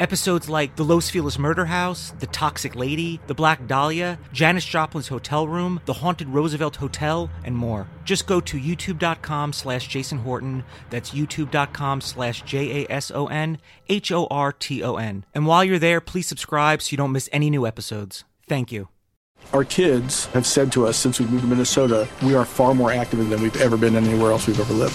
Episodes like The Los Feliz Murder House, The Toxic Lady, The Black Dahlia, Janis Joplin's Hotel Room, The Haunted Roosevelt Hotel, and more. Just go to youtube.com slash Jason Horton. That's youtube.com slash J-A-S-O-N H-O-R-T-O-N. And while you're there, please subscribe so you don't miss any new episodes. Thank you. Our kids have said to us since we moved to Minnesota, we are far more active than we've ever been anywhere else we've ever lived.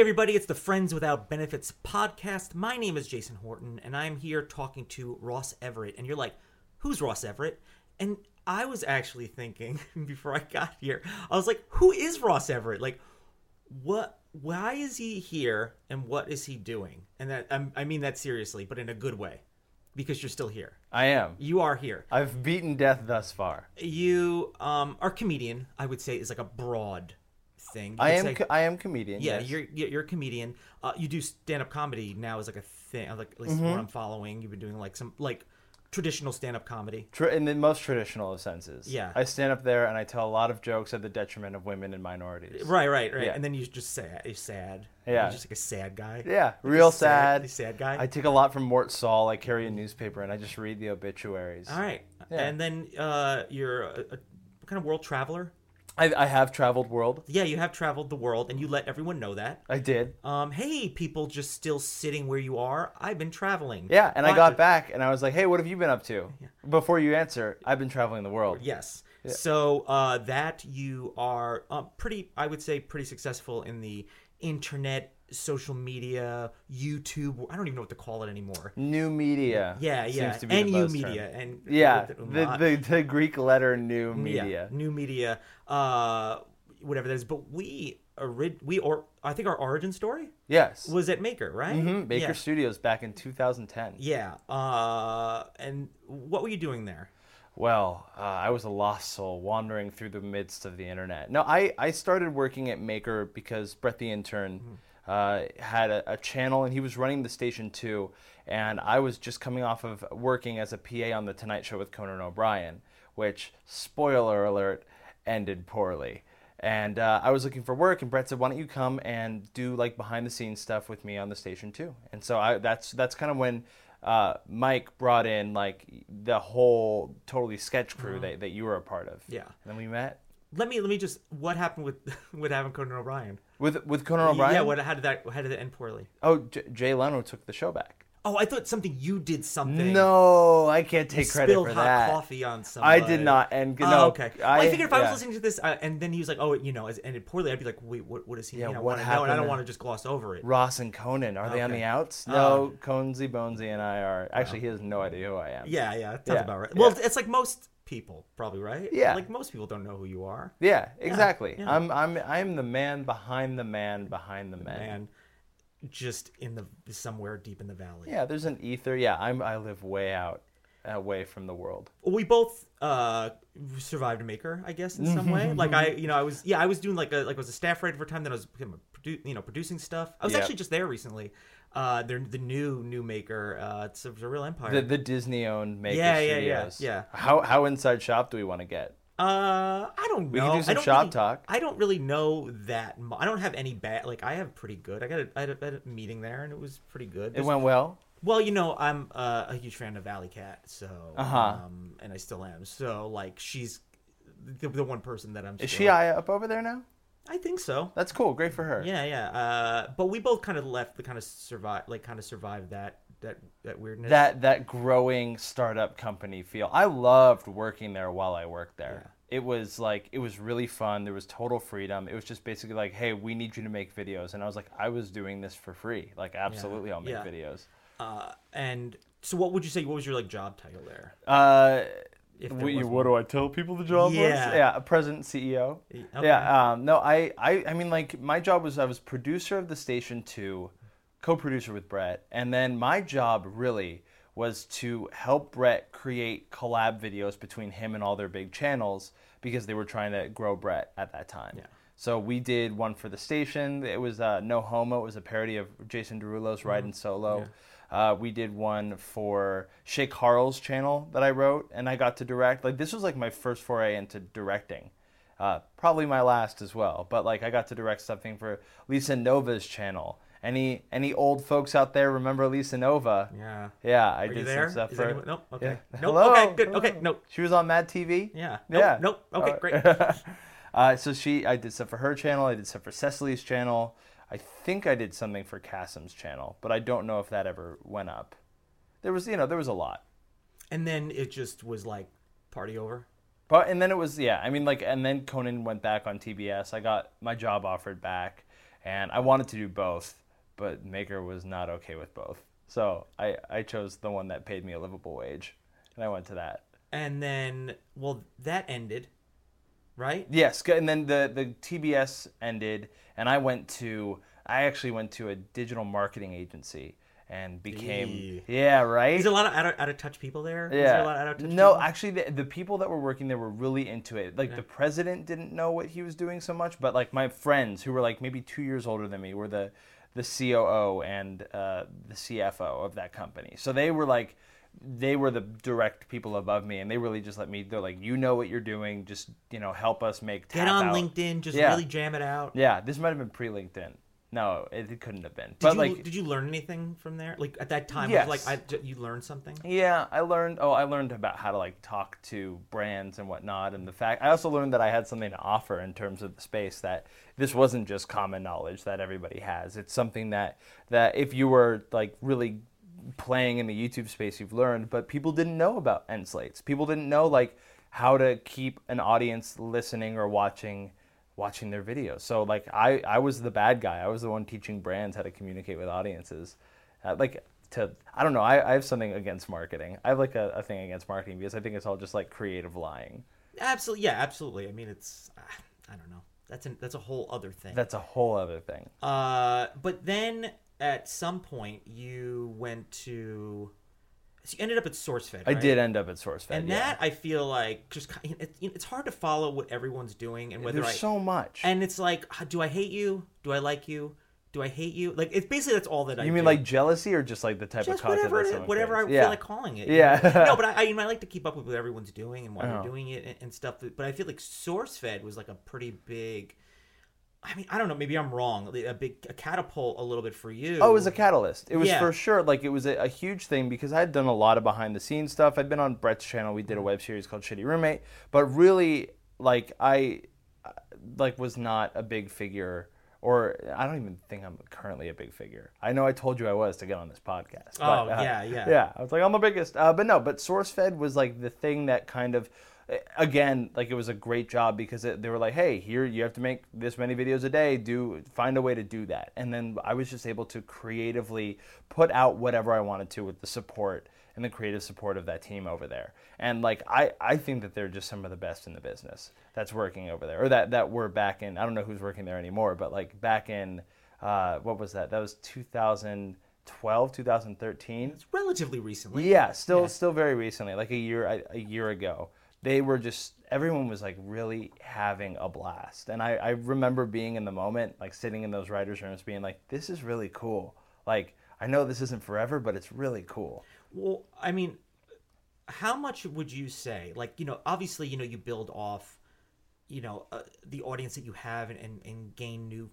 Hey everybody, it's the Friends Without Benefits podcast. My name is Jason Horton, and I'm here talking to Ross Everett. And you're like, who's Ross Everett? And I was actually thinking before I got here, I was like, who is Ross Everett? Like, what? Why is he here, and what is he doing? And that I'm, I mean that seriously, but in a good way, because you're still here. I am. You are here. I've beaten death thus far. You um, are comedian. I would say is like a broad thing. You I am. say- co- I am comedian. yeah, yes. you're you're a comedian. Uh, you do stand up comedy now is like a thing. Like at least Mm-hmm. what I'm following, you've been doing like some like traditional stand up comedy. Tr- in the most traditional of senses. Yeah. I stand up there and I tell a lot of jokes at the detriment of women and minorities. Right, right, right. Yeah. And then you just sad. You're sad. Yeah. You're just like a sad guy. Yeah, real sad, sad. sad guy. I take a lot from Mort Sahl. I carry a newspaper and I just read the obituaries. All right. Yeah. And then uh, you're a, a kind of world traveler. I, I have traveled world. Yeah, you have traveled the world, and you let everyone know that. I did. Um, hey, people, just still sitting where you are. I've been traveling. Yeah, and I got back and I was like, "Hey, what have you been up to?" Before you answer, I've been traveling the world. Yes. So uh, that you are uh, pretty, I would say, pretty successful in the internet, social media, YouTube. I don't even know what to call it anymore. New media. Yeah, yeah, seems to be the and new buzz term. media, and Yeah, the, the the Greek letter new Yeah, media. new media, uh, whatever that is. But we, we or I think our origin story Yes. was at Maker, right? hmm Baker yeah. Studios back in 2010. Yeah. Uh, and what were you doing there? Well, uh, I was a lost soul wandering through the midst of the internet. No, I, I started working at Maker because Brett the intern uh, had a, a channel and he was running the station too. And I was just coming off of working as a PA on The Tonight Show with Conan O'Brien, which, spoiler alert, ended poorly. And uh, I was looking for work, and Brett said, "Why don't you come and do like behind the scenes stuff with me on the station too?" And so I, that's that's kind of when uh, Mike brought in like the whole totally sketch crew that, that you were a part of. Yeah. And then we met Let me let me just what happened with with having Conan O'Brien? with with Conan O'Brien. Yeah. What? How did that? How did it end poorly? Oh, J- Jay Leno took the show back. Oh, I thought something you did something. No, I can't You take credit spilled for hot that. coffee on somebody. I did not. And Oh, no, okay. Well, I, figured if I was yeah. listening to this uh, and then he was like, "Oh, you know," and it poorly, I'd be like, "Wait, what? What is he?" Yeah, you know, what wanna know, and I don't want to just gloss over it. Ross and Conan, are they on Okay. the outs? Oh. No, Conesy, Bonesy, and I are. Actually, he has no idea who I am. Yeah, yeah, sounds Yeah, about right. Well, it's like most people, probably, right? Yeah. Like most people don't know who you are. Yeah, exactly. yeah. I'm I'm I'm the man behind the man behind the man. Man, just in the somewhere deep in the valley. Yeah, there's an ether. Yeah, I'm I live way out, away from the world. we both uh survived maker i guess in some way like i you know i was yeah i was doing like a like I was a staff writer for a time then i was produ- you know producing stuff i was Yeah. actually just there recently uh they're the new new maker uh it's a, it's a real empire The the Disney owned Maker Yeah, yeah, yeah, yeah. How how inside shop do we want to get? Uh i don't know We can do some shop really, talk. i don't really know that mu- i don't have any bad like i have pretty good i got a, I had a, I had a meeting there and it was pretty good It There's- went well. Well, you know, I'm uh, a huge fan of Valley Cat, so Uh-huh. um, and I still am. So like, she's the, the one person that I'm. Is still- she eye up over there now? I think so. That's cool. Great for her. Yeah, yeah. Uh, but we both kind of left the kind of survive, like kind of survived that that that weirdness. That that growing startup company feel. I loved working there while I worked there. it was like it was really fun. There was total freedom. It was just basically like, hey, we need you to make videos, and I was like, I was doing this for free. Like, absolutely, I'll make yeah. videos. Uh, and so, what would you say? What was your like job title there? Uh, If there what, do I tell people the job Yeah. was? Yeah, a president, CEO. okay. Yeah. Um, no, I, I, I mean, like my job was I was producer of the station two, co-producer with Brett, and then my job really was to help Brett create collab videos between him and all their big channels because they were trying to grow Brett at that time. Yeah. So we did one for the station. It was uh, No Homo. It was a parody of Jason Derulo's Riding Solo. Uh, we did one for Shay Carl's channel that I wrote and I got to direct. Like this was like my first foray into directing. Uh, probably my last as well. But like I got to direct something for Lisa Nova's channel. Any any old folks out there remember Lisa Nova? Yeah. Yeah, I Are did some stuff Is for. anyone- nope. Okay. Yeah. Nope. Hello? Okay. Good. Okay. Nope. She was on Mad TV. Yeah. Nope. Yeah. Nope. Okay. Uh, Great. uh, so she, I did stuff for her channel. I did stuff for Cecily's channel. I think I did something for Kassem's channel, but I don't know if that ever went up. There was, you know, there was a lot. And then it just was like party over. But and then it was yeah, I mean like and then Conan went back on TBS. I got my job offered back and I wanted to do both, but Maker was not okay with both. So I, I chose the one that paid me a livable wage. And I went to that. And then, well, that ended, right? Yes, and then the the TBS ended and I went to I actually went to a digital marketing agency and became yeah, right? Is there a lot of out of, out of touch people there? Is Yeah. there a lot of out of touch no, people? actually, the, the people that were working there were really into it. Like the president didn't know what he was doing so much, but like my friends who were like maybe two years older than me were the the COO and uh, the CFO of that company. So they were like they were the direct people above me, and they really just let me. They're like, you know what you're doing, just you know, help us make. Get on out." LinkedIn, just Yeah. really jam it out. Yeah, this might have been pre LinkedIn. No, it, couldn't have been. Did but you like, did you learn anything from there? Like at that time, Yes. like I, you learned something. Yeah, I learned. Oh, I learned about how to like talk to brands and whatnot, and the fact. I also learned that I had something to offer in terms of the space. That this wasn't just common knowledge that everybody has. It's something that that if you were like really playing in the YouTube space, you've learned. But people didn't know about end slates. People didn't know like how to keep an audience listening or watching watching their videos. So like I I was the bad guy. I was the one teaching brands how to communicate with audiences. Uh, like to I don't know. I, I have something against marketing. I have like a, a thing against marketing because I think it's all just like creative lying. Absolutely, yeah, absolutely. I mean, it's ah, I don't know. That's an, that's a whole other thing. That's a whole other thing. Uh, but then at some point you went to, so you ended up at SourceFed. I right? did end up at SourceFed. and yeah. that I feel like just it, it's hard to follow what everyone's doing and whether there's I so much. and it's like, do I hate you? Do I like you? Do I hate you? Like it's basically that's all that I. you mean do. like jealousy or just like the type just of content whatever that whatever I creates? feel yeah. like calling it. Yeah. you know? no, but I, I, you know, I like to keep up with what everyone's doing and why Oh. they're uh-huh. doing it and, and stuff. But I feel like SourceFed was like a pretty big. I mean, I don't know. Maybe I'm wrong. A big a catapult a little bit for you. Oh, it was a catalyst. It was Yeah. for sure like it was a, a huge thing because I had done a lot of behind the scenes stuff. I'd been on Brett's channel. We did a web series called Shitty Roommate, but really like I like was not a big figure or I don't even think I'm currently a big figure. I know I told you I was to get on this podcast. but, Oh, uh, yeah, yeah. Yeah, I was like I'm the biggest. Uh, but no, but SourceFed was like the thing that kind of again like it was a great job because it, they were like hey here you have to make this many videos a day. Do find a way to do that. And then i was just able to creatively put out whatever i wanted to with the support and the creative support of that team over there. And like i i think that they're just some of the best in the business that's working over there or that that were back in i don't know who's working there anymore but like back in uh what was that? That was 2012 2013 It's relatively recently. yeah, still still very recently, like a year a, a year ago. They were just everyone was like really having a blast. And I, I remember being in the moment, like sitting in those writers' rooms being like, This is really cool. Like I know this isn't forever, but it's really cool. Well, I mean, how much would you say? Like, you know, obviously, you know, you build off, you know, uh, the audience that you have and, and, and gain new.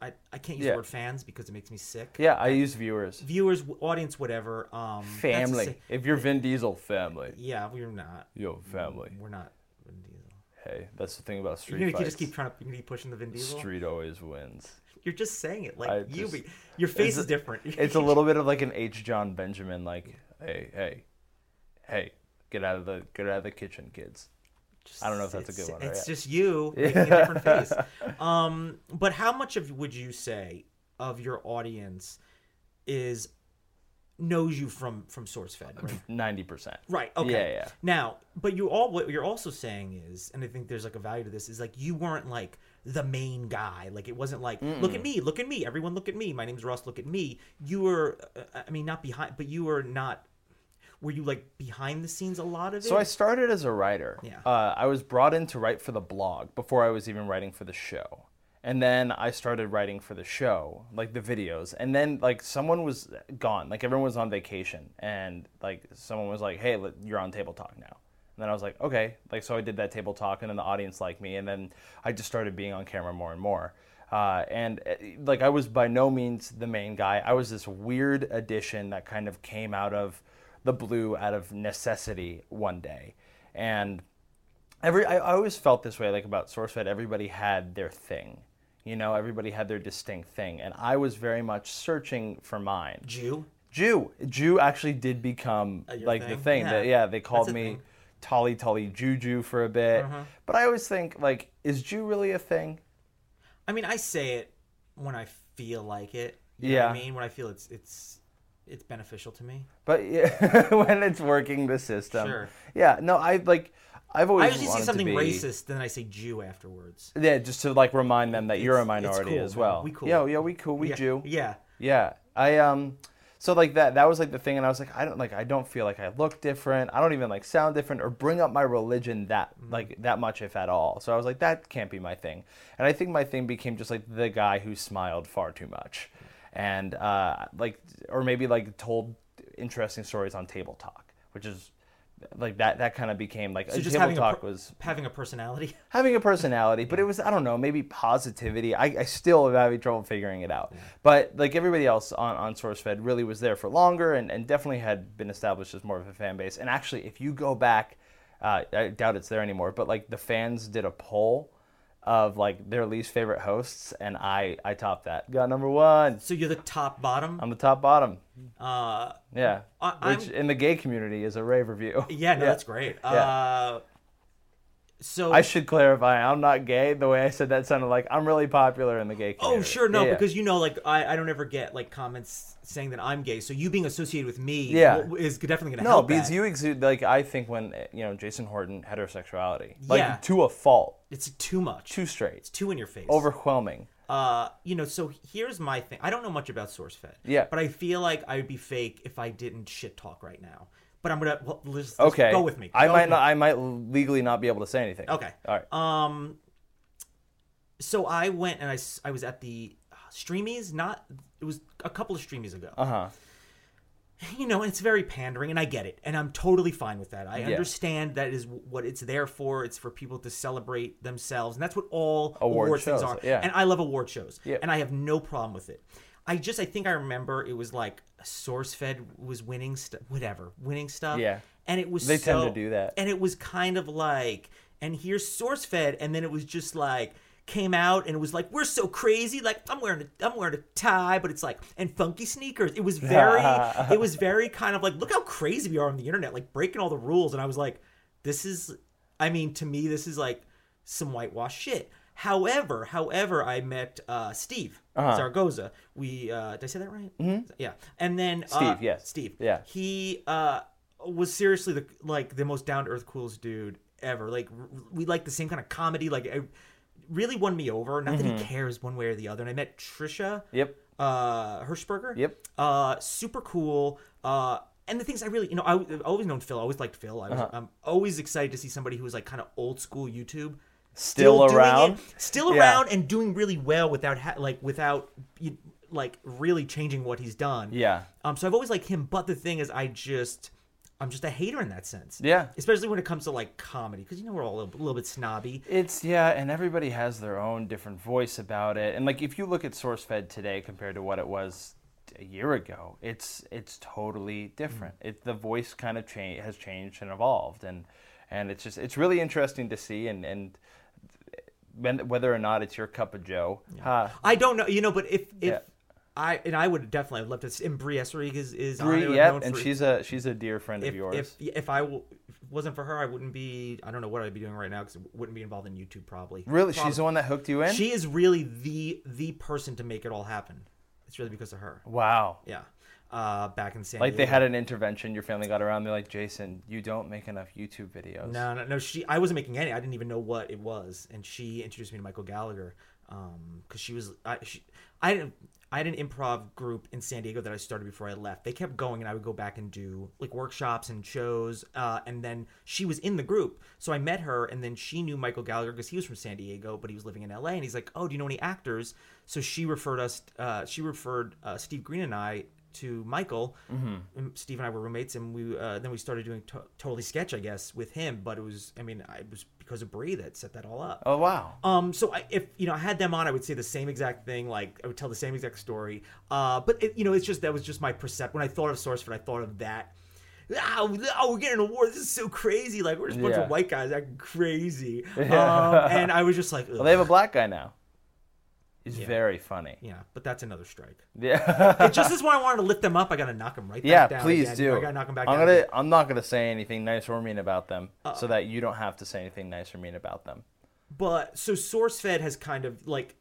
I, I can't use Yeah. the word fans because it makes me sick. Yeah, I use viewers. Viewers, audience, whatever. Um, Family. If you're Vin Diesel, family. yeah, we're not. Yo, family. We're not. Vin Diesel. Hey, that's the thing about street You're gonna fights. just keep trying to you're gonna keep pushing the Vin Diesel. Street always wins. You're just saying it like I you. just- Be, your face is different. It's a little bit of like an H. John Benjamin, like, hey, hey, hey, get out of the get out of the kitchen, kids. I don't know if that's a good one. It's yeah. just you making a different face. Um, but how much of would you say of your audience is knows you from from SourceFed? Right. ninety percent. Right. Okay. Yeah, yeah. Now, but you all what you're also saying is, and I think there's like a value to this, is like you weren't like the main guy. Like it wasn't like look at me, look at me, everyone look at me. My name's Russ. Look at me. You were, uh, I mean, not behind, but you were not. Were you like behind the scenes a lot of it? So I started as a writer. Yeah. Uh, I was brought in to write for the blog before I was even writing for the show. And then I started writing for the show, like the videos. And then like someone was gone, like everyone was on vacation, and like someone was like, "Hey, you're on Table Talk now." And then I was like, "Okay." Like so, I did that Table Talk, and then the audience liked me, and then I just started being on camera more and more. Uh, and uh, like I was by no means the main guy. I was this weird addition that kind of came out of the blue, out of necessity one day, and every I, I always felt this way like about SourceFed. Everybody had their thing, you know. Everybody had their distinct thing, and I was very much searching for mine. Jew. Jew, Jew actually did become Uh, like the thing? thing Yeah. that yeah they called That's me thing. Uh-huh. Tolly Tolly Juju for a bit, but I always think like is Jew really a thing? I mean, I say it when I feel like it. You know Yeah. what I mean, when I feel it's it's it's beneficial to me. But yeah, when it's working the system, Sure. yeah. No, I like I've always I usually say something be- racist, then I say Jew afterwards. Yeah, just to like remind them that you're a It's- it's minority cool, as man. well. We cool. Yeah, yeah, we cool. We yeah. Jew. Yeah. Yeah, I um, so like that that was like the thing, and I was like, I don't like I don't feel like I look different. I don't even like sound different or bring up my religion that Mm-hmm. like that much if at all. So I was like, that can't be my thing. And I think my thing became just like the guy who smiled far too much, and uh, like or maybe like told interesting stories on table talk, which is like that that kind of became like So just table talk per- was having a personality. having a personality, but it was I don't know maybe positivity. I, I still am having trouble figuring it out. But like everybody else on on SourceFed really was there for longer and, and definitely had been established as more of a fan base. And actually, if you go back, uh, I doubt it's there anymore. But like the fans did a poll of like their least favorite hosts, and I I topped that. Got number one. So you're the top bottom. I'm the top bottom. Uh, Yeah, I- which in the gay community is a rave review. yeah, no, that's great. Uh, so I should clarify, I'm not gay. The way I said that sounded like I'm really popular in the gay community. Oh, sure, no, Yeah, because you know, like I, I don't ever get like comments saying that I'm gay. So you being associated with me, Yeah. is definitely going to No, help. No, because that. you exude like I think when you know Jason Horton heterosexuality, like Yeah. to a fault, it's too much. too straight, It's too in your face. overwhelming. Uh, you know, so here's my thing. I don't know much about SourceFed. Yeah. But I feel like I would be fake if I didn't shit talk right now. But I'm gonna well, let's, let's Okay, go with me. I might not. me. I might legally not be able to say anything. Okay. All right. Um. So I went and I, I was at the uh, Streamies. Not it was a couple of Streamies ago. Uh huh. you know, and it's very pandering, and I get it, and I'm totally fine with that. I Yeah. understand that is what it's there for. It's for people to celebrate themselves, and that's what all Award award, things shows, are. yeah. And I love award shows, Yeah. and I have no problem with it. I just, I think I remember it was like SourceFed was winning stuff, whatever, winning stuff. Yeah. and it was They tend to do that. and it was kind of like, and here's SourceFed, and then it was just like came out and it was like we're so crazy like i'm wearing a i'm wearing a tie but it's like and funky sneakers it was very it was very kind of like look how crazy we are on the internet like breaking all the rules and i was like this is i mean to me this is like some whitewash shit however however i met uh steve Uh-huh. zaragoza we uh did i say that right mm-hmm. yeah and then uh, Steve, yes. steve Yeah. he uh was seriously the like the most down to earth coolest dude ever. Like r- we like the same kind of comedy. Like it really won me over. Not that he cares one way or the other. And I met Trisha. Mm-hmm. Yep. Uh, Hershberger. Yep. Uh, super cool. Uh. And the things I really, you know, I, I've always known Phil. I always liked Phil. I was, Uh-huh. I'm always excited to see somebody who was like kind of old school YouTube, Still doing around? it, still Yeah. around, and doing really well without ha- like without you, like really changing what he's done. Yeah. Um, so I've always liked him, but the thing is, I just, I'm just a hater in that sense. Yeah. Especially when it comes to like comedy, because you know we're all a little, a little bit snobby. It's yeah, and everybody has their own different voice about it. And like if you look at SourceFed today compared to what it was a year ago, it's it's totally different. It the voice kind of change has changed and evolved, and and it's just it's really interesting to see and and when, whether or not it's your cup of Joe. Ha. I don't know, you know, but if if Yeah. I and I would definitely I'd love to. And Bree Essrig is is Bree, it, yep, and for- she's a she's a dear friend if, of yours. If if I w- if it wasn't for her, I wouldn't be. I don't know what I'd be doing right now because I wouldn't be involved in YouTube probably. really, Probably. she's the one that hooked you in. She is really the the person to make it all happen. It's really because of her. wow. Yeah. Uh, back in San Like they had an intervention. Your family got around. They're like, Jason, you don't make enough YouTube videos. No, no, no. She, I wasn't making any. I didn't even know what it was, and she introduced me to Michael Gallagher because she was. I, she, I didn't. I had an improv group in San Diego that I started before I left. They kept going, and I would go back and do like workshops and shows. Uh, and then she was in the group, so I met her, and then she knew Michael Gallagher because he was from San Diego, but he was living in L.A. And he's like, "Oh, do you know any actors?" So she referred us. Uh, she referred uh, Steve Green and I to Michael. And Steve and I were roommates, and we uh, then we started doing to- totally sketch, I guess, with him. But it was, I mean, I, it was because of Bree that set that all up. Oh wow. Um, so I, if you know I had them on, I would say the same exact thing. Like I would tell the same exact story. Uh, but it, you know, it's just that was just my percept. When I thought of SourceFed, I thought of that. Oh, oh, we're getting an award. This is so crazy. Like we're just a bunch Yeah. of white guys acting crazy. Um, and I was just like, Well, they have a black guy now. He's Yeah. very funny. yeah, but that's another strike. Yeah. Just as when I wanted to lift them up, I gotta knock them right back yeah, down. please again. do. I gotta knock them back I'm down. gonna. again. I'm not gonna say anything nice or mean about them, Uh, so that you don't have to say anything nice or mean about them. But so SourceFed has kind of like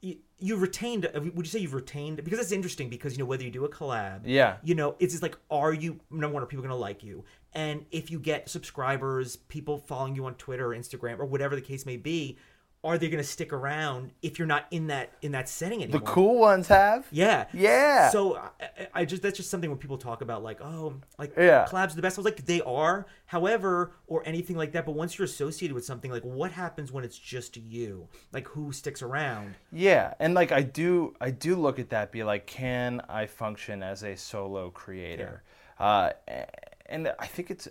you, you retained. uh, Would you say you've retained? Because that's interesting. Because you know whether you do a collab, Yeah. you know it's just like, are you number one? Are people going to like you? And if you get subscribers, people following you on Twitter or Instagram or whatever the case may be, are they going to stick around if you're not in that in that setting anymore? The cool ones have. Yeah. Yeah. So I, I- just that's just something when people talk about like oh like Yeah. collabs are the best. I was like they are. However, or anything like that. But once you're associated with something, like what happens when it's just you? Like who sticks around? Yeah, and like I do, I do look at that, be like, can I function as a solo creator? Uh, and I think it's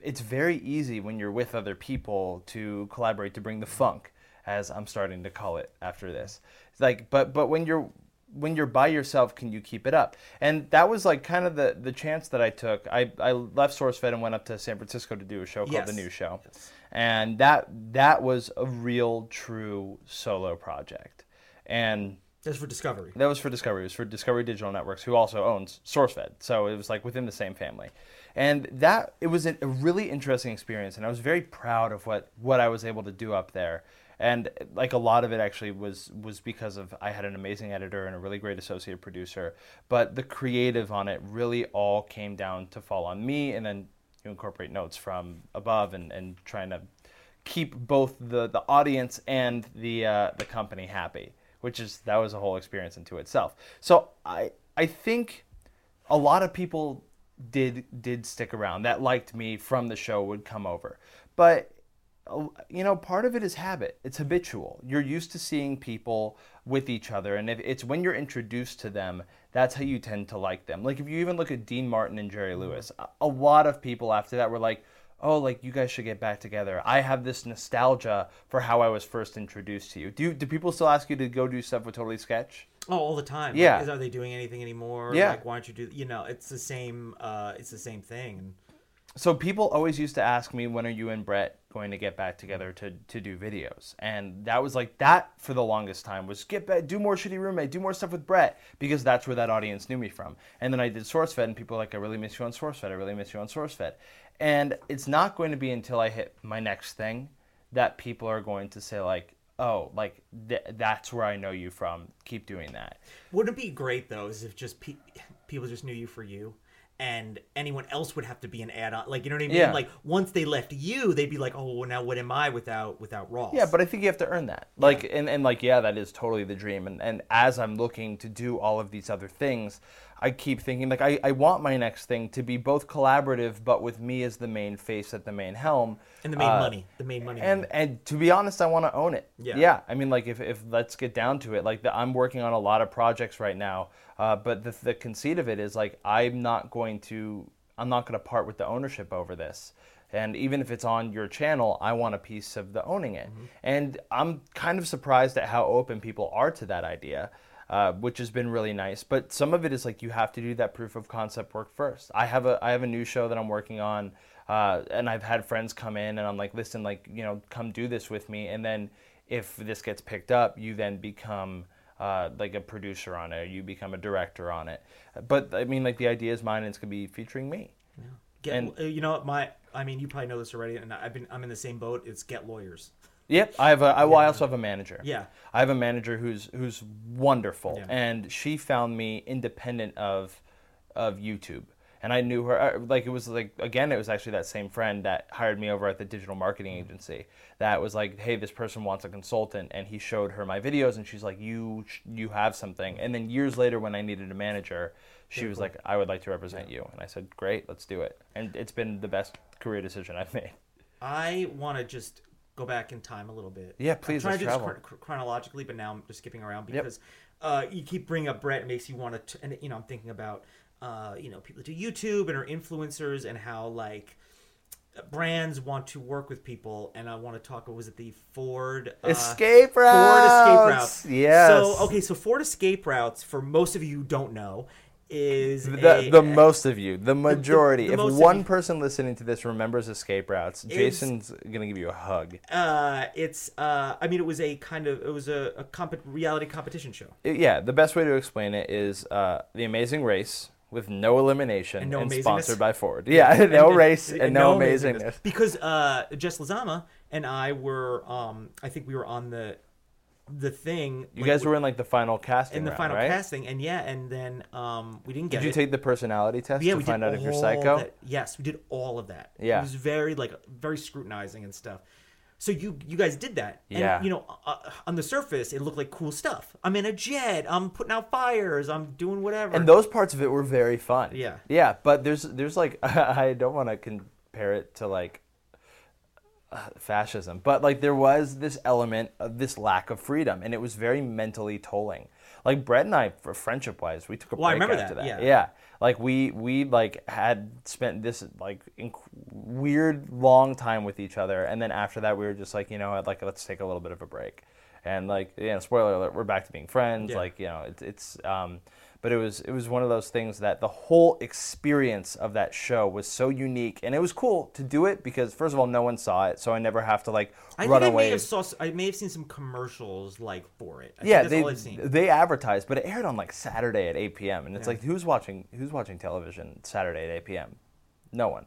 it's very easy when you're with other people to collaborate to bring the funk, as I'm starting to call it after this. It's like, but but when you're when you're by yourself, can you keep it up? And that was like kind of the the chance that I took. I I left SourceFed and went up to San Francisco to do a show called Yes. The New Show, yes. and that that was a real true solo project. And Just for discovery. that was for Discovery. It was for Discovery Digital Networks, who also owns SourceFed. So it was like within the same family. And that it was a, a really interesting experience, and I was very proud of what what I was able to do up there. And like a lot of it actually was was because of I had an amazing editor and a really great associate producer. But the creative on it really all came down to fall on me, and then you incorporate notes from above and, and trying to keep both the, the audience and the uh, the company happy, which is that was a whole experience into itself. So I I think a lot of people did did stick around that liked me from the show would come over, but you know part of it is habit it's habitual you're used to seeing people with each other and if it's when you're introduced to them that's how you tend to like them like if you even look at dean martin and jerry lewis a- lot of people after that were like oh like you guys should get back together i have this nostalgia for how i was first introduced to you do, you, do people still ask you to go do stuff with totally sketch Oh, all the time. Like, Yeah. is- are they doing anything anymore? Yeah. Like, why don't you do? You know, it's the same. Uh, it's the same thing. So people always used to ask me, when are you and Brett going to get back together to, to do videos? And that was like that for the longest time was get back, do more shitty roommate, do more stuff with Brett because that's where that audience knew me from. And then I did SourceFed and people were like, I really miss you on SourceFed. I really miss you on SourceFed. And it's not going to be until I hit my next thing that people are going to say like, oh, like th- that's where I know you from. Keep doing that. Wouldn't it be great though, is if just pe- people just knew you for you, and anyone else would have to be an add-on. Like you know what I mean? Yeah. Like once they left you, they'd be like, oh, well, now what am I without without Ross? Yeah, but I think you have to earn that. Like, and, and like, yeah, that is totally the dream. And, and as I'm looking to do all of these other things, I keep thinking, like, I, I want my next thing to be both collaborative, but with me as the main face at the main helm. and the main Uh, money, the main money. And and to be honest, I want to own it. Yeah. Yeah. I mean, like if, if let's get down to it, like the, I'm working on a lot of projects right now, uh, but the the conceit of it is like I'm not going to I'm not going to part with the ownership over this. And even if it's on your channel, I want a piece of the owning it. And I'm kind of surprised at how open people are to that idea. Uh, which has been really nice, but some of it is like you have to do that proof of concept work first. I have a I have a new show that I'm working on uh, and I've had friends come in and I'm like, listen, like, you know, come do this with me. And then if this gets picked up, you then become uh, like a producer on it, or you become a director on it. But I mean, like the idea is mine, and it's gonna be featuring me. Yeah. Get, And- uh, you know my I mean, you probably know this already, and I've been I'm in the same boat. It's get lawyers. Yep, I have a. I, well, I also have a manager. Yeah. I have a manager who's who's wonderful, Yeah. and she found me independent of of YouTube, and I knew her. Like it was like again, it was actually that same friend that hired me over at the digital marketing mm-hmm. agency. That was like, hey, this person wants a consultant, and he showed her my videos, and she's like, you you have something. And then years later, when I needed a manager, she was like, I would like to represent you, and I said, great, let's do it. And it's been the best career decision I've made. I want to just go back in time a little bit. Yeah, please, I'm trying to do this chron- chronologically, but now I'm just skipping around because uh, you keep bringing up Brett. It makes you want to, and you know, I'm thinking about uh, you know people do YouTube and are influencers and how like brands want to work with people. And I want to talk. Was it the Ford uh, Escape Ford Escape routes! routes? Yes. So okay, so Ford Escape routes for most of you who don't know is The, a- the most of you, the majority. the if one person listening to this remembers escape routes, Jason's gonna give you a hug. uh, it's uh, I mean, it was a kind of it was a, a comp- reality competition show. It- yeah, the best way to explain it is uh, the Amazing Race with no elimination And and, no amazingness. sponsored by Ford. Yeah, no race and, no, amazingness. amazingness. Because uh, Jess Lizama and I were, um, I think we were on the the thing. You like, guys were in like the final casting in the round, final right? casting, and yeah, and then um, we didn't get Did you it. take the personality test yeah, to we find out if you're psycho? that. Yes, we did all of that. Yeah. it was very like very scrutinizing and stuff. So you you guys did that, and Yeah. you know, uh, on the surface it looked like cool stuff. I'm in a jet. I'm putting out fires. I'm doing whatever. And those parts of it were very fun. Yeah. Yeah, but there's there's like I don't want to compare it to like uh, fascism, but like there was this element of this lack of freedom, and it was very mentally tolling. Like Brett and I, for friendship wise, we took a Well, I break remember after that, that. yeah. yeah. Like we we like had spent this like inc- weird long time with each other, and then after that we were just like you know like let's take a little bit of a break, and like you know spoiler alert, we're back to being friends. Yeah. Like you know it's it's um, but it was it was one of those things that the whole experience of that show was so unique, and it was cool to do it because first of all no one saw it, so I never have to like I run think I away. may have saw I may have seen some commercials like for it. I yeah, they all I've seen. they advertised, but it aired on like Saturday at 8 p.m. and it's like who's watching who's watching television Saturday at 8 p.m. No one.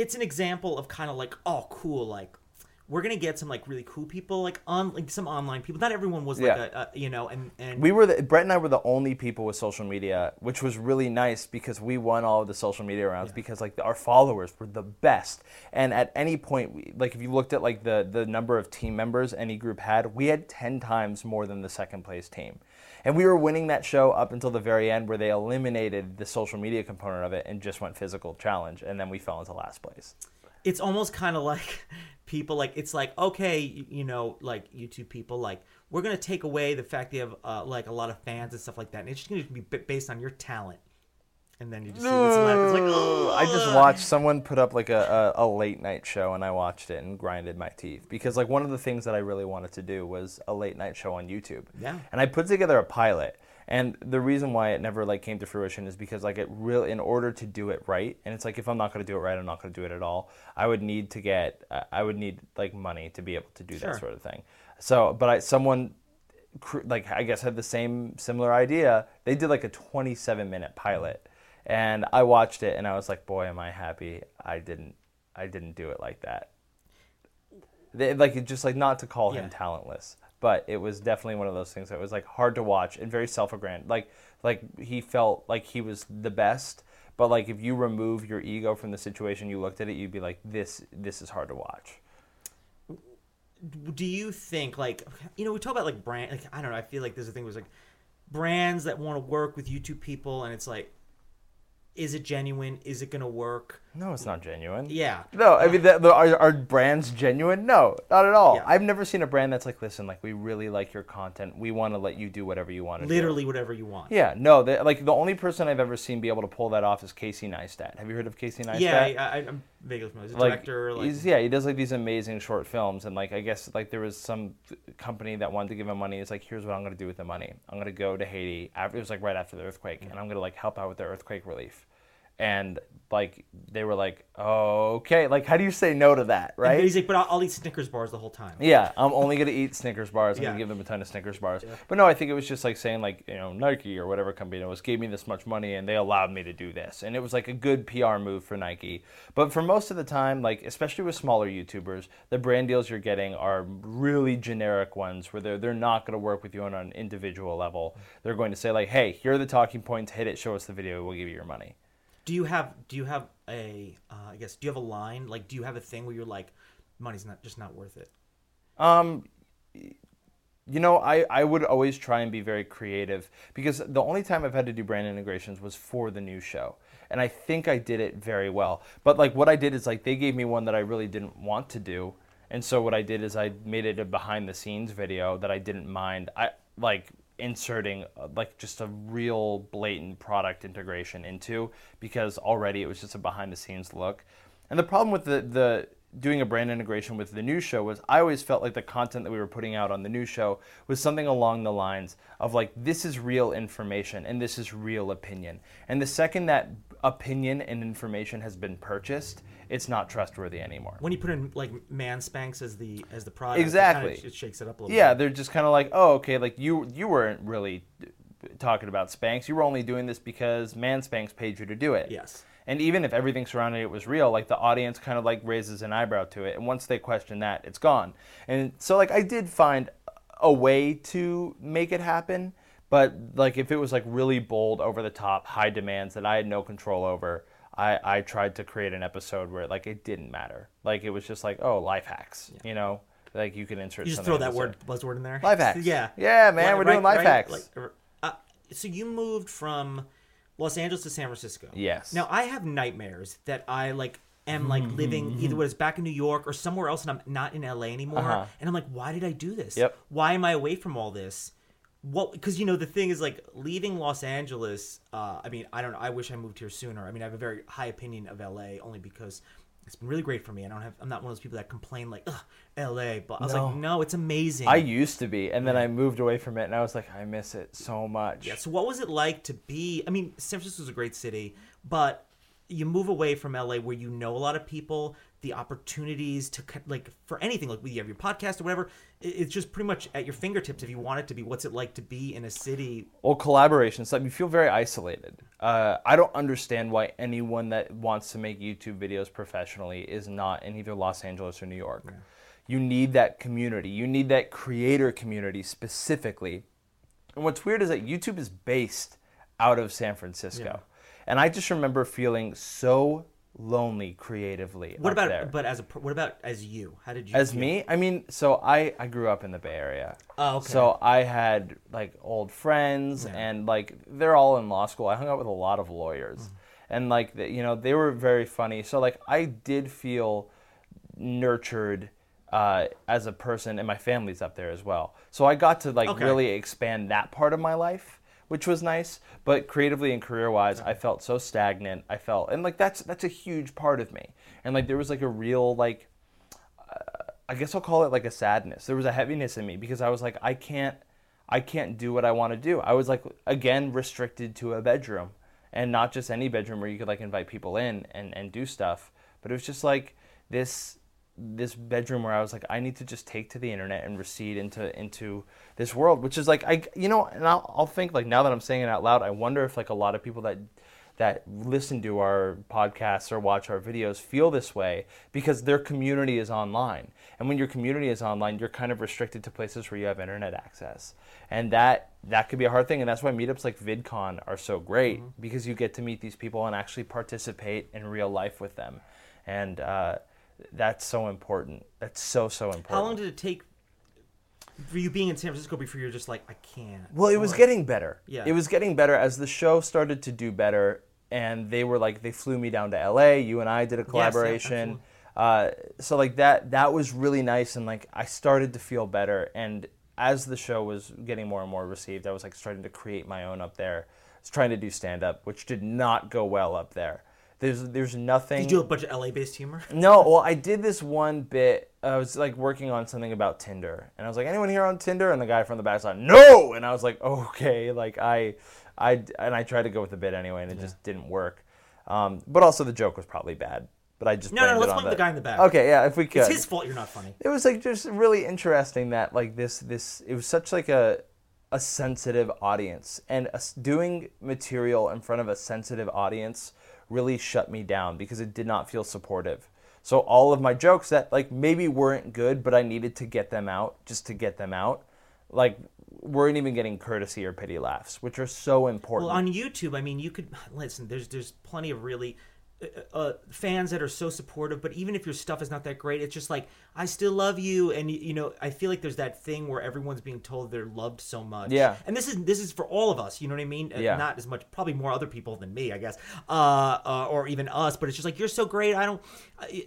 It's an example of kind of like oh cool like we're gonna get some like really cool people like on like some online people not everyone was like Yeah. a, a you know and and We were the, Brett and I were the only people with social media, which was really nice because we won all of the social media rounds because like our followers were the best. And at any point, we, like if you looked at like the the number of team members any group had, we had ten times more than the second place team. And we were winning that show up until the very end, where they eliminated the social media component of it and just went physical challenge, and then we fell into last place. it's almost kind of like people like it's like okay you, know like youtube people like we're gonna take away the fact that you have uh, like a lot of fans and stuff like that and it's just gonna be based on your talent and then you just see what's left it's like oh I just watched someone put up like a, a, a late night show and I watched it and grinded my teeth because like one of the things that I really wanted to do was a late night show on YouTube. Yeah. And I put together a pilot. And the reason why it never like came to fruition is because like it really in order to do it right and it's like if I'm not going to do it right I'm not going to do it at all. I would need to get uh, I would need like money to be able to do Sure. that sort of thing. So, but I someone like I guess had the same similar idea. They did like a 27 minute pilot, and I watched it and I was like, boy, am I happy I didn't I didn't do it like that. They, like just like not to call him talentless, but it was definitely one of those things that was like hard to watch and very self-aggrand. Like like he felt like he was the best. But like if you remove your ego from the situation, you looked at it, you'd be like, "This, this is hard to watch." do you think like you know we talk about like brand like i don't know i feel like there's a thing was like brands that want to work with youtube people and it's like is it genuine? Is it going to work No, it's not genuine. Yeah. No, I mean, the, the, are, are brands genuine? No, not at all. Yeah. I've never seen a brand that's like, listen, like we really like your content. We want to let you do whatever you want to do. Literally whatever you want. Yeah, no, they, like the only person I've ever seen be able to pull that off is Casey Neistat. Have you heard of Casey Neistat? Yeah, I, I'm vaguely familiar. He's a like, director. Like, he's, yeah, he does like these amazing short films, and like I guess like there was some company that wanted to give him money. It's like, here's what I'm gonna do with the money. I'm gonna go to Haiti. It was like right after the earthquake, mm. and I'm gonna like help out with the earthquake relief. And like they were like, oh, okay, like how do you say no to that, And right? he's like, but I'll, I'll eat Snickers bars the whole time. Yeah, I'm only gonna eat Snickers bars. I'm Yeah. gonna give them a ton of Snickers bars. But no, I think it was just like saying like you know Nike or whatever company it was gave me this much money and they allowed me to do this, and it was like a good PR move for Nike. But for most of the time, like especially with smaller YouTubers, the brand deals you're getting are really generic ones where they're they're not gonna work with you on an individual level. They're going to say like, hey, here are the talking points. Hit it. Show us the video. We'll give you your money. Do you have do you have a uh, I guess do you have a line like do you have a thing where you're like money's not just not worth it? Um, you know, I, I would always try and be very creative because the only time I've had to do brand integrations was for the new show. And I think I did it very well. But like what I did is like they gave me one that I really didn't want to do. And so what I did is I made it a behind the scenes video that I didn't mind. I like inserting uh, like just a real blatant product integration into because already it was just a behind the scenes look. And the problem with the the doing a brand integration with the new show was I always felt like the content that we were putting out on the new show was something along the lines of like this is real information and this is real opinion. And the second that opinion and information has been purchased, it's not trustworthy anymore. When you put in like Man Spanx as the as the product, it Exactly. kinda, it shakes it up a little. Yeah, bit. they're just kind of like, oh, okay, like you you weren't really talking about Spanx. You were only doing this because Man Spanx paid you to do it. Yes. And even if everything surrounding it was real, like the audience kind of like raises an eyebrow to it, and once they question that, it's gone. And so like I did find a way to make it happen, but like if it was like really bold, over the top, high demands that I had no control over, I, I tried to create an episode where like it didn't matter. Like it was just like, oh, life hacks, you know? Like you can insert You just throw that word buzzword in there. Life hacks. Yeah. Yeah, man, we're doing life hacks. Like, uh, so you moved from Los Angeles to San Francisco. Yes. Now I have nightmares that I like am like living either when it's back in New York or somewhere else, and I'm not in LA anymore. Uh-huh. And I'm like, why did I do this? Yep. Why am I away from all this? What? Because you know the thing is like leaving Los Angeles. Uh, I mean, I don't know. I wish I moved here sooner. I mean, I have a very high opinion of LA only because. It's been really great for me. I don't have. I'm not one of those people that complain like, "Ugh, L.A." But I was like, no, it's amazing. I used to be, and then I moved away from it, and I was like, I miss it so much. Yeah. So what was it like to be? I mean, San Francisco is a great city, but you move away from LA where you know a lot of people, the opportunities to like for anything like you have your podcast or whatever. It's just pretty much at your fingertips if you want it to be. What's it like to be in a city? Well, collaborations, like you feel very isolated. Uh, I don't understand why anyone that wants to make YouTube videos professionally is not in either Los Angeles or New York. You need that community. You need that creator community specifically. And what's weird is that YouTube is based out of San Francisco. And I just remember feeling so lonely creatively. What about there. but as a what about as you? How did you As feel? me, I mean, so I I grew up in the Bay Area. Oh, okay. So I had like old friends, and like they're all in law school. I hung out with a lot of lawyers, Mm. and like the, you know they were very funny. So like I did feel nurtured uh, as a person, and my family's up there as well. So I got to like Okay. really expand that part of my life, which was nice. But creatively and career wise, I felt so stagnant. I felt, and like that's that's a huge part of me. And like there was like a real like uh, I guess I'll call it like a sadness. There was a heaviness in me because I was like, I can't, I can't do what I want to do. I was like, again, restricted to a bedroom, and not just any bedroom where you could like invite people in and and do stuff. But it was just like this this bedroom where I was like, I need to just take to the internet and recede into into this world, which is like I, you know, and I'll, I'll think like now that I'm saying it out loud, I wonder if like a lot of people that that listen to our podcasts or watch our videos feel this way because their community is online. And when your community is online, you're kind of restricted to places where you have internet access. And that that could be a hard thing and that's why meetups like VidCon are so great because you get to meet these people and actually participate in real life with them. And uh, that's so important. That's so so important. How long did it take for you being in San Francisco before you're just like, I can't? Well, it was getting better. Yeah. It was getting better as the show started to do better. and they were like they flew me down to L.A. You and I did a collaboration. Yes, uh, so like that that was really nice, and like I started to feel better. And as the show was getting more and more received, I was like starting to create my own up there. I was trying to do stand up, which did not go well up there. There's there's nothing. Did you do a bunch of LA based humor? No, well, I did this one bit. I was like working on something about Tinder, and I was like, "Anyone here on Tinder?" And the guy from the back said, "No," and I was like, "Okay." Like I, I, and I tried to go with the bit anyway, and it just didn't work. Um, but also the joke was probably bad. But I just No, no, let's blame the guy in the back. Okay, yeah, if we could. It's his fault you're not funny. It was like just really interesting that like this this it was such like a a sensitive audience and us doing material in front of a sensitive audience really shut me down because it did not feel supportive. So all of my jokes that like maybe weren't good but I needed to get them out just to get them out like weren't even getting courtesy or pity laughs, which are so important. Well, on YouTube, I mean, you could listen. There's there's plenty of really uh, uh, fans that are so supportive. But even if your stuff is not that great, it's just like I still love you, and you know, I feel like there's that thing where everyone's being told they're loved so much. Yeah. and this is this is for all of us. You know what I mean? Uh, Yeah. Not as much, probably more other people than me, I guess, uh, uh, or even us. But it's just like you're so great. I don't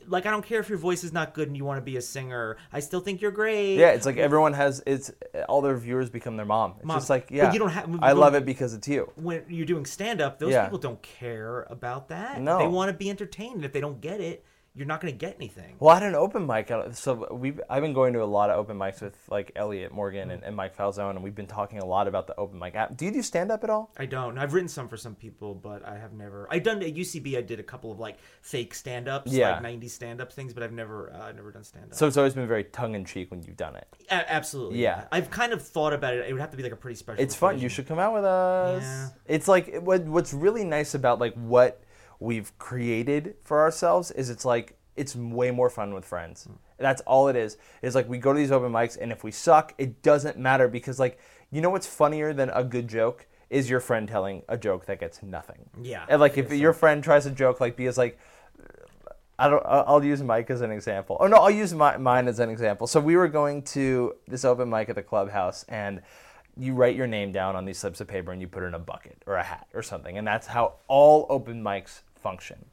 like. I don't care if your voice is not good and you want to be a singer. I still think you're great. yeah, it's like everyone has it's all their viewers become their mom. It's Mom. just like But yeah, you don't have- I love it because it's you. when you're doing stand up, those Yeah. people don't care about that. No. They want to be entertained. If they don't get it, you're not going to get anything. Well, I had an open mic. uh, So we I've been going to a lot of open mics with like Elliot Morgan and, and Mike Falzone, and we've been talking a lot about the open mic app. Do you do stand up at all? I don't. I've written some for some people, but I have never. I've done at UCB. I did a couple of like fake stand ups, Yeah. like '90s stand up things, but I've never, uh, never done stand up. So it's always been very tongue in cheek when you've done it. A- absolutely. Yeah. I've kind of thought about it. It would have to be like a pretty special. It's fun. You should come out with us. Yeah. It's like what what's really nice about like what we've created for ourselves is it's like it's way more fun with friends. Hmm. That's all it is. Is like we go to these open mics and if we suck, it doesn't matter because like you know what's funnier than a good joke is your friend telling a joke that gets nothing. Yeah, And like if your friend tries a joke like because like I don't. I'll I'll use Mike as an example. Oh no, I'll use my, mine as an example. So we were going to this open mic at the clubhouse, and you write your name down on these slips of paper, and you put it in a bucket or a hat or something, and that's how all open mics function.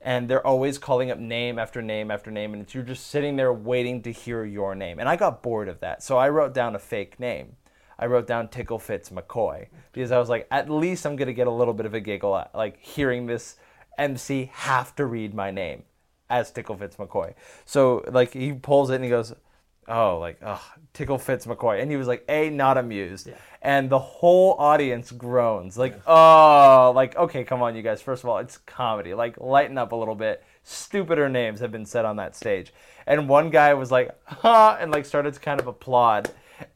And they're always calling up name after name after name, and you're just sitting there waiting to hear your name. And I got bored of that, so I wrote down a fake name. I wrote down Tickle Fits McCoy because I was like, at least I'm gonna get a little bit of a giggle at, like hearing this MC have to read my name as Tickle Fits McCoy. So like he pulls it and he goes, oh like oh Tickle Fits McCoy, and he was like a not amused, and the whole audience groans like oh like okay come on you guys first of all it's comedy like lighten up a little bit. Stupider names have been said on that stage, and one guy was like huh and like started to kind of applaud.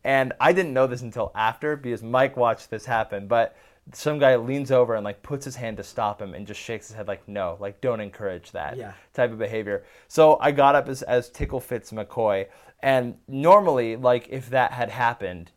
And I didn't know this until after because Mike watched this happen. But some guy leans over and like puts his hand to stop him and just shakes his head like, no, like don't encourage that Yeah. type of behavior. So I got up as, as Tickle Fits McCoy. And normally, like if that had happened,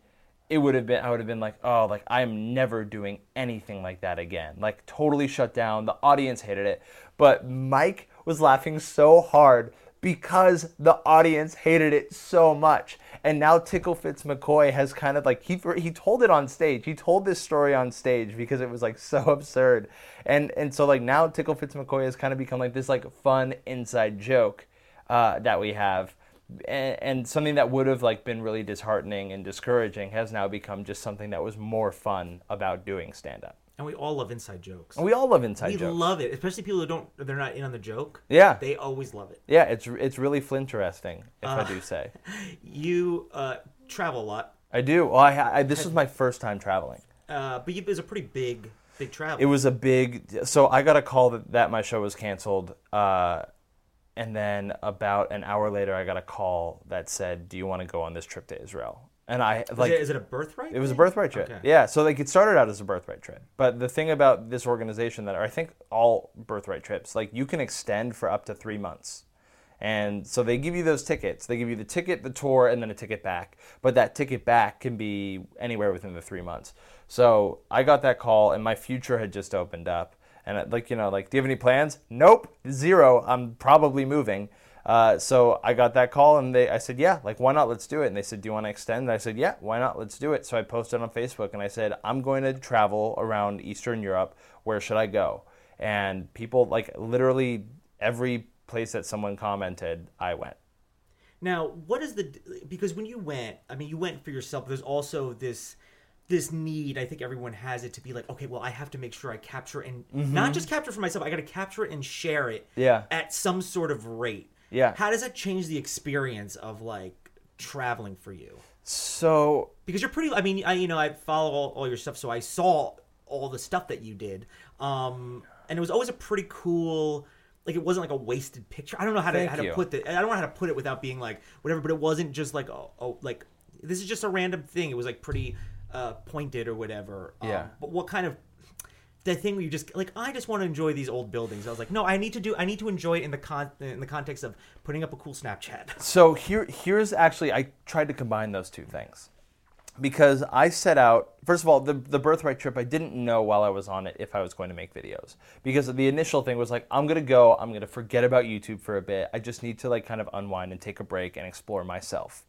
it would have been I would have been like, oh, like I'm never doing anything like that again. Like totally shut down. The audience hated it. But Mike was laughing so hard because the audience hated it so much. And now Tickle Fits McCoy has kind of like he he told it on stage. He told this story on stage because it was like so absurd. And and so like now Tickle Fits McCoy has kind of become like this like fun inside joke uh, that we have and, and something that would have like been really disheartening and discouraging has now become just something that was more fun about doing stand up. And we all love inside jokes. And we all love inside we jokes. We love it, especially people who don't. They're not in on the joke. Yeah. They always love it. yeah, it's it's really flinteresting if I Uh, do say. You uh, travel a lot, I do. Well, I, I this was my first time traveling. uh, but you, it was a pretty big, big travel. It was a big. So I got a call that, that my show was canceled, uh, and then about an hour later, I got a call that said, "Do you want to go on this trip to Israel?" And I Is like. it, is it a birthright? It was a birthright trip. Okay. Yeah, so like it started out as a birthright trip. But the thing about this organization that or I think all birthright trips, like you can extend for up to 3 months. And so they give you those tickets. They give you the ticket, the tour, and then a ticket back. But that ticket back can be anywhere within the 3 months. So I got that call and my future had just opened up. And I- like, you know, like, do you have any plans? Nope, zero. I'm probably moving. Uh, so I got that call and they, I said, yeah, like, why not? Let's do it. And they said, do you want to extend? And I said, yeah, why not? Let's do it. So I posted on Facebook and I said, I'm going to travel around Eastern Europe. Where should I go? and people like literally every place that someone commented, I went. Now, what is the because when you went, I mean, you went for yourself. There's also this this need. I think everyone has it to be like, okay, well, I have to make sure I capture and not just capture for myself. I got to capture it and share it. Mm-hmm. Yeah. At some sort of rate. Yeah. How does that change the experience of like traveling for you? So Because you're pretty. I mean, I you know I follow all, all your stuff, so I saw all the stuff that you did. Um, and it was always a pretty cool. Like it wasn't like a wasted picture. I don't know how to how to you. put the. I don't know how to put it without being like whatever. But it wasn't just like oh, oh like this is just a random thing. It was like pretty uh, pointed or whatever. Um, Yeah. But what kind of the thing where you just like I just want to enjoy these old buildings. I was like, no, I need to do. I need to enjoy it in the con in the context of putting up a cool Snapchat. So here, here's actually I tried to combine those two things because I set out. First of all, the the birthright trip I didn't know while I was on it if I was going to make videos because the initial thing was like I'm gonna go, I'm gonna forget about YouTube for a bit. I just need to like kind of unwind and take a break and explore myself.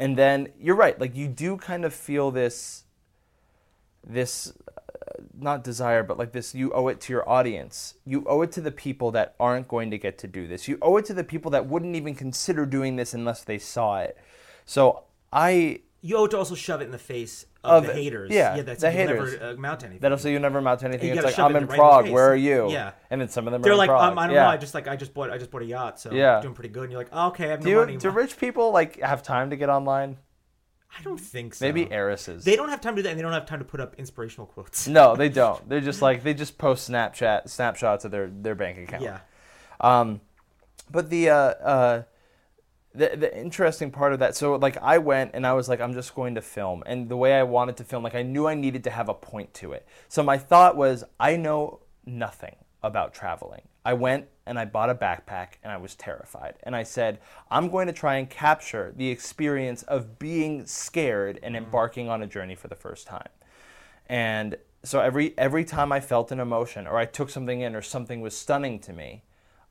And then you're right, like you do kind of feel this this uh, not desire but like this you owe it to your audience. You owe it to the people that aren't going to get to do this. You owe it to the people that wouldn't even consider doing this unless they saw it. So i You owe to also shove it in the face of, Of- the haters. yeah, yeah, that's the haters. Never uh, mount anything. that'll say you never amount to anything It's like i'm in right in prague face. where are you Yeah. and then some of them are. They're like, um, I don't yeah. know. I just like I just bought I just bought a yacht, so Yeah. I'm doing pretty good. And you're like, oh, okay, I have no do, money. do rich people like have time to get online I don't think so. maybe heiresses They don't have time to do that, and they don't have time to put up inspirational quotes. no they don't they're just like they just post snapchat snapshots of their their bank account Yeah. Um, but the uh, uh, the the interesting part of that, so like I went and I was like, I'm just going to film, and the way I wanted to film, like I knew I needed to have a point to it. So my thought was, I know nothing about traveling. I went and I bought a backpack and I was terrified. And I said, I'm going to try and capture the experience of being scared and mm-hmm. embarking on a journey for the first time. And so every every time I felt an emotion or I took something in or something was stunning to me,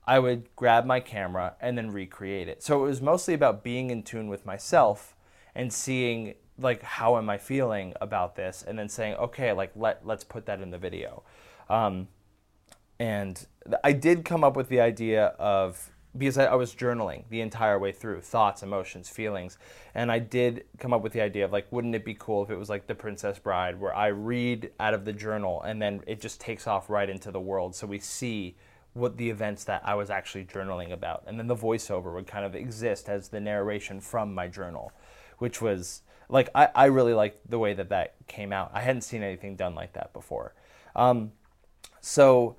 I would grab my camera and then recreate it. So it was mostly about being in tune with myself and seeing like how am I feeling about this and then saying, okay, like let let's put that in the video. Um, and I did come up with the idea of because I, I was journaling the entire way through thoughts, emotions, feelings, and I did come up with the idea of like, wouldn't it be cool if it was like The Princess Bride, where I read out of the journal and then it just takes off right into the world, so we see what the events that I was actually journaling about, and then the voiceover would kind of exist as the narration from my journal, which was like I, I really liked the way that that came out. I hadn't seen anything done like that before. Um, so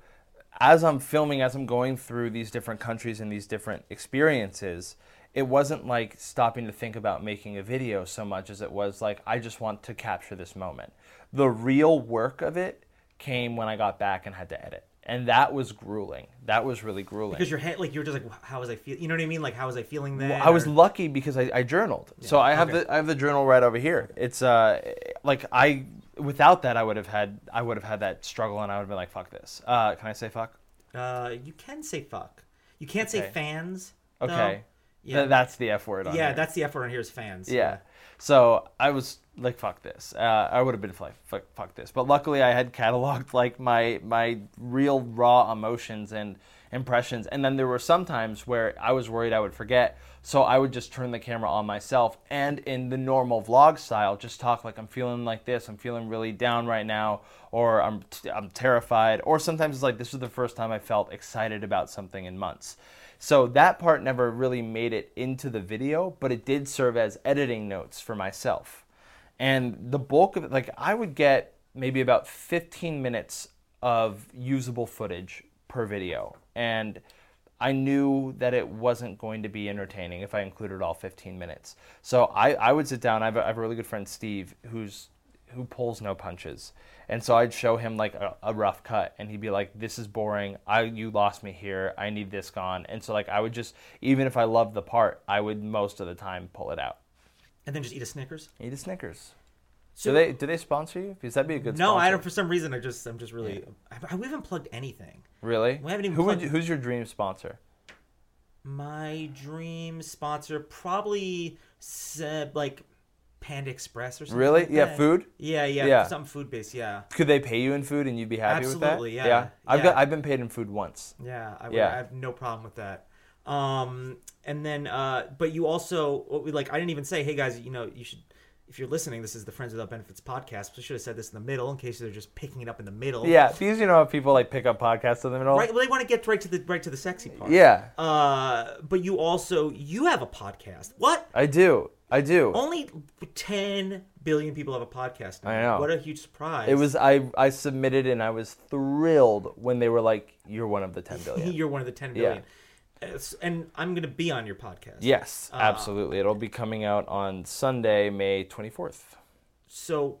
as I'm filming, as I'm going through these different countries and these different experiences, it wasn't like stopping to think about making a video so much as it was like, I just want to capture this moment. The real work of it came when I got back and had to edit. And that was grueling. That was really grueling. Because your head, like you're just like, how was I feel? You know what I mean? Like, how was I feeling then? Well, I was or- lucky because I, I journaled. so I have okay. the I have the journal right over here. It's uh like I without that I would have had I would have had that struggle and I would have been like fuck this. Uh, can I say fuck? Uh, you can say fuck. You can't say Okay. fans. though. Okay. Yeah. Th- that's the F word on yeah, here. that's the F word on here is fans. Yeah. So I was like, "Fuck this." Uh, I would have been like, fuck, "Fuck this," but luckily I had cataloged like my my real raw emotions and impressions, and then there were some times where I was worried I would forget, so I would just turn the camera on myself and in the normal vlog style, just talk like I'm feeling like this, I'm feeling really down right now, or I'm t- I'm terrified, or sometimes it's like this is the first time I felt excited about something in months. So that part never really made it into the video, but it did serve as editing notes for myself. And the bulk of it, like I would get maybe about 15 minutes of usable footage per video. And I knew that it wasn't going to be entertaining if I included all 15 minutes. So I, I would sit down. I have, a, I have a really good friend, Steve, who's who pulls no punches. And so I'd show him like a, a rough cut and he'd be like, This is boring. I you lost me here. I need this gone. And so like I would just even if I loved the part, I would most of the time pull it out. And then just eat a Snickers. Eat a Snickers. So- do they do they sponsor you? Because that'd be a good No, I don't. For some reason, I just I'm just really. I, we haven't plugged anything. Really? We haven't even Who you, who's your dream sponsor? My dream sponsor probably said like Panda Express or something. Really? like Yeah, food? Yeah, yeah, Yeah. something food based. Yeah, Could they pay you in food and you'd be happy with that? Absolutely, yeah, I've yeah. got I've been paid in food once. yeah. I, would, Yeah. I have no problem with that. Um, and then, uh, but you also like. I didn't even say, hey guys, you know, you should. If you're listening, this is the Friends Without Benefits podcast. I should have said this in the middle in case they're just picking it up in the middle. Yeah, because you know how people like pick up podcasts in the middle. Right. Well, they want to get right to the right to the sexy part. Yeah, Uh, but you also you have a podcast. What? I do. I do. Only 10 billion people have a podcast. Now. I know. What a huge surprise. It was I I submitted and I was thrilled when they were like, "You're one of the ten billion. You're one of the ten billion. Yeah. And I'm going to be on your podcast. yes, Uh, absolutely. It'll be coming out on Sunday, May 24th. So,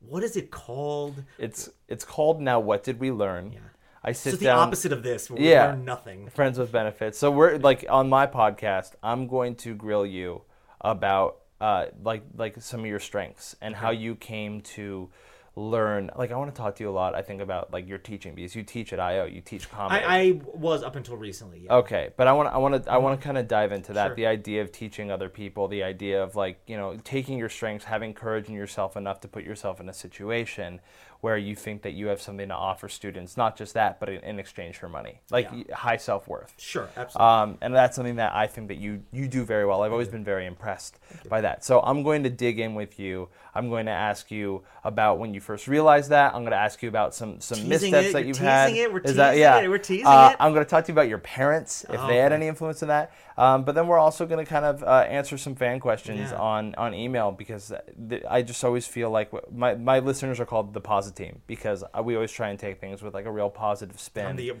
what is it called? It's it's called Now What Did We Learn? Yeah. I So sit it's the down. opposite of this. Where we Yeah. learn nothing. Friends with benefits. So we're like on my podcast, I'm going to grill you about uh, like like some of your strengths and how you came to learn. Like I want to talk to you a lot. I think about like your teaching because you teach at IO, you teach comedy. I, I was up until recently. Yeah. Okay, but I want to I want to I want to kind of dive into that. Sure. The idea of teaching other people, the idea of like you know taking your strengths, having courage in yourself enough to put yourself in a situation where you think that you have something to offer students. Not just that, but in, in exchange for money, like Yeah. high self worth. Sure, absolutely. Um, and that's something that I think that you you do very well. I've always been very impressed by that. So I'm going to dig in with you. I'm going to ask you about when you first realized that. I'm going to ask you about some some Teasing missteps it, that you've teasing had. it, we're Is that teasing yeah? it, we're teasing Uh, it. I'm going to talk to you about your parents if Oh, they had okay. any influence in that. Um, but then we're also going to kind of uh, answer some fan questions Yeah. on on email because th- I just always feel like my my listeners are called the Team because we always try and take things with like a real positive spin. The,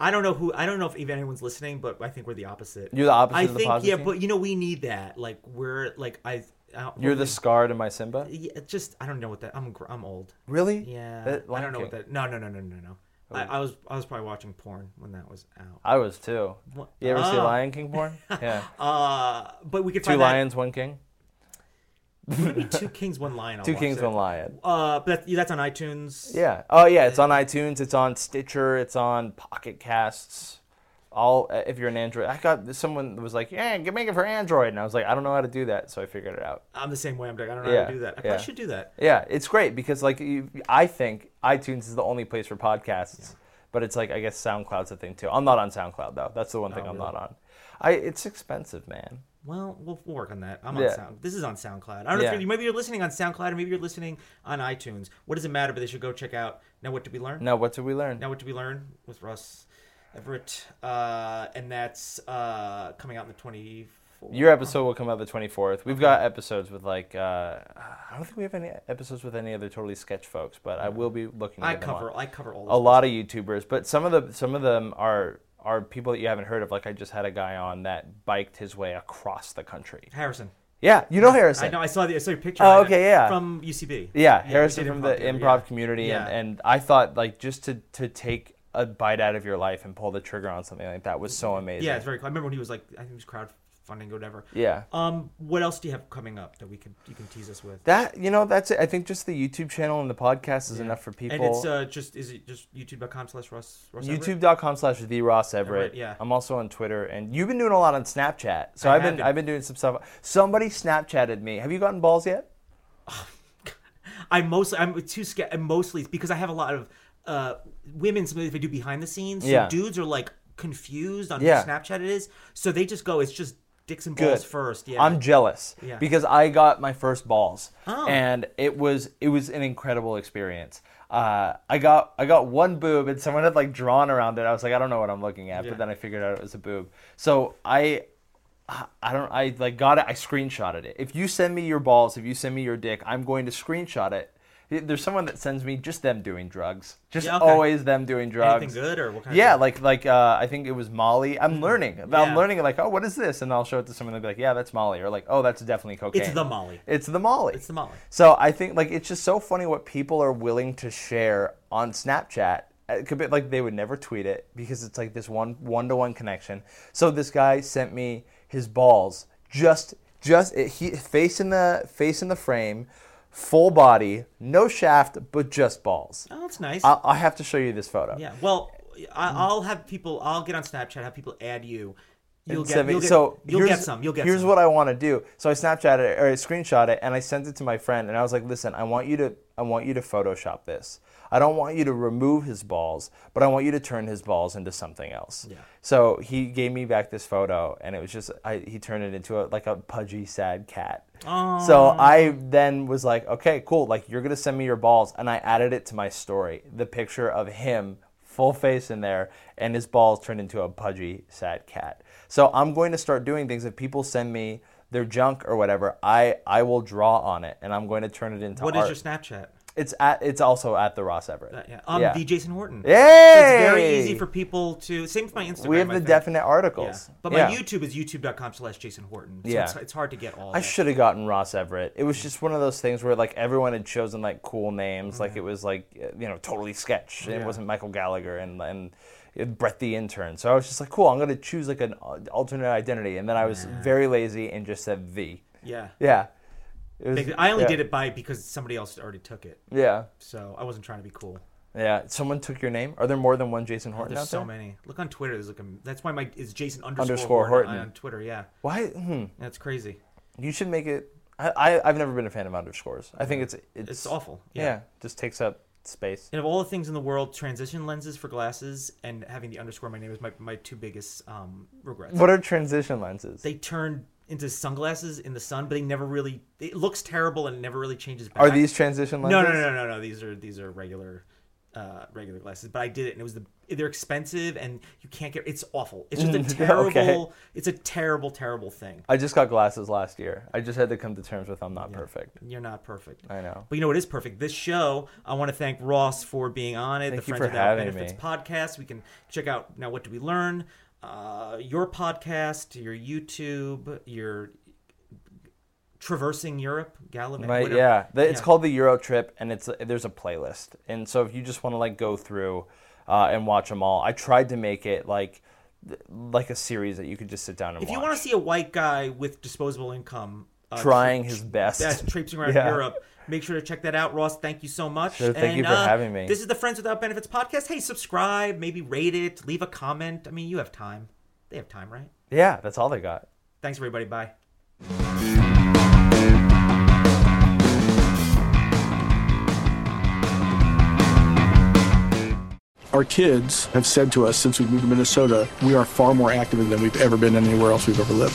I don't know who. I don't know if even anyone's listening, but I think we're the opposite. You're the opposite I of the think, positive yeah, team? but you know, we need that. Like we're like I. I You're the scar to my Simba. Yeah, just I don't know what that. I'm I'm old. Really? Yeah, That I don't know what that. No, no, no, no, no, no. I, I was I was probably watching porn when that was out. I was too. What? You ever see Oh. Lion King porn? Yeah. Uh, but we could Two find that- lions, one king. Maybe two kings, one lion. I'll Two watch kings, that. one lion. Uh, but that, that's on iTunes. Yeah. Oh yeah, it's on iTunes. It's on Stitcher. It's on Pocket Casts. All uh, if you're an Android. I got someone was like, "Yeah, get make it for Android," and I was like, "I don't know how to do that," so I figured it out. I'm the same way. I'm like, I don't know Yeah, how to do that. I yeah. probably should do that. Yeah, it's great because like you, I think iTunes is the only place for podcasts, but it's like I guess SoundCloud's a thing too. I'm not on SoundCloud though. That's the one thing Oh, I'm really? not on. I it's expensive, man. Well, we'll, work on that. I'm Yeah. on Sound. This is on SoundCloud. I don't know Yeah. if you're, maybe you're listening on SoundCloud or maybe you're listening on iTunes. What does it matter? But they should go check out. Now, what did we learn? Now, what did we learn? Now, what did we learn with Ross Everett? Uh, and that's uh, coming out in the 24th. Your episode will come out the 24th. We've got episodes with like uh, I don't think we have any episodes with any other totally sketch folks, but I will be looking. I at them on. cover. I cover all. a lot of YouTubers, but some of the some of them are are people that you haven't heard of. Like I just had a guy on that biked his way across the country. Harrison. Yeah, you know Harrison. I know. I saw the. I saw your picture. Oh, okay, yeah. From UCB. Yeah, we Harrison from the improv yeah. community, Yeah. and, and I thought like just to to take a bite out of your life and pull the trigger on something like that was so amazing. Yeah, it's very cool. I remember when he was like, I think he was crowdfunding or whatever. Yeah. Um, what else do you have coming up that we can you can tease us with? That you know, that's it. I think just the YouTube channel and the podcast is Yeah. enough for people. And it's uh, just is it just youtube.com slash Everett? youtube.com slash the ross everett yeah. i'm also on twitter and you've been doing a lot on snapchat so I i've have been, been. i've been doing some stuff somebody snapchatted me have you gotten balls yet I mostly I'm too scared. Mostly because I have a lot of uh women. Sometimes if I do behind the scenes, so Yeah. dudes are like confused on Yeah. who Snapchat it is, so they just go, it's just dicks and Good. balls first. Yeah, i'm jealous Yeah. because i got my first balls Oh. and it was it was an incredible experience uh, I got I got one boob and someone had like drawn around it. I was like, I don't know what I'm looking at, Yeah. but then I figured out it was a boob. So I I don't I like got it. I screenshotted it. If you send me your balls, if you send me your dick, I'm going to screenshot it. There's someone that sends me just them doing drugs, just Yeah, okay. always them doing drugs. Anything good or what kind of Yeah, like like uh, I think it was Molly. I'm learning. I'm learning like, oh, what is this? And I'll show it to someone. They'll be like, yeah, that's Molly, or like, oh, that's definitely cocaine. It's the Molly. It's the Molly. It's the Molly. So I think like it's just so funny what people are willing to share on Snapchat. It could be like they would never tweet it because it's like this one one to one connection. So this guy sent me his balls, just just it, he face in the face in the frame, full body, no shaft, but just balls. Oh, that's nice. I, I have to show you this photo. yeah. Well, I, I'll have people. I'll get on Snapchat. Have people add you. You'll get- you'll get- so you'll get some, you'll get here's some. what I want to do. So I Snapchat it or I screenshot it and I sent it to my friend and I was like, listen, I want you to I want you to Photoshop this. I don't want you to remove his balls, but I want you to turn his balls into something else. Yeah. So he gave me back this photo and it was just I, he turned it into a, like a pudgy sad cat. So I then was like, okay, cool. Like you're gonna send me your balls, and I added it to my story. The picture of him, full face in there, and his balls turned into a pudgy, sad cat. So I'm going to start doing things. If people send me their junk or whatever, I I will draw on it, and I'm going to turn it into What is art. your Snapchat? It's at it's also at the Ross Everett. Uh, yeah. Um, Yeah. the Jason Horton. Yay! So it's very easy for people to. Same with my Instagram. We have the definite Yeah. articles. But my Yeah. YouTube is youtube.com slash Jason Horton. So Yeah. it's, it's hard to get all. I should have gotten Ross Everett. It was just one of those things where like everyone had chosen like cool names, like it was like you know totally sketch. It wasn't Michael Gallagher and and Brett the intern. So I was just like, cool. I'm gonna choose like an uh, alternate identity, and then I was very lazy and just said V. Yeah. Yeah. Was- Big- I only yeah. did it by because somebody else already took it. Yeah. So I wasn't trying to be cool. Yeah. Someone took your name. Are there more than one Jason Horton There's out so there? many. Look on Twitter. There's like a. That's why my is Jason underscore, Underscore Horton, Horton. on Twitter. Yeah. Why? Hmm. That's crazy. You should make it. I, I I've never been a fan of underscores. I think it's it's, It's awful. Yeah. Yeah. Just takes up space. And of all the things in the world, transition lenses for glasses and having the underscore in my name is my, my two biggest um, regrets. What are transition lenses? they turn into sunglasses in the sun, but they never really. It looks terrible and it never really changes back. Are these transition lenses? No, no, no, no, no. These are these are regular, uh, regular glasses. But I did it, and it was the they're expensive, and you can't get. It's awful. It's just a Okay. terrible. It's a terrible, terrible thing. I just got glasses last year. I just had to come to terms with I'm not perfect. You're not perfect. I know. But you know what is perfect? This show, I want to thank Ross for being on it. Thank the you Friends for Without having Benefits me. podcast. We can check out now. What do we learn? Uh, your podcast, your YouTube, your traversing Europe, Gallivan. Right. whatever. yeah, the, it's Yeah. called the Euro Trip, and it's there's a playlist, and so if you just want to like go through uh, and watch them all, I tried to make it like like a series that you could just sit down and If watch. you want to see a white guy with disposable income uh, Trying his best. that's traipsing around Yeah. Europe, make sure to check that out. Ross, thank you so much. Sure, thank you for uh, having me. This is the Friends Without Benefits podcast. Hey, subscribe, maybe rate it, leave a comment. I mean, you have time. They have time, right? yeah, that's all they got. Thanks, everybody. Bye. Our kids have said to us since we moved to Minnesota, we are far more active than we've ever been anywhere else we've ever lived.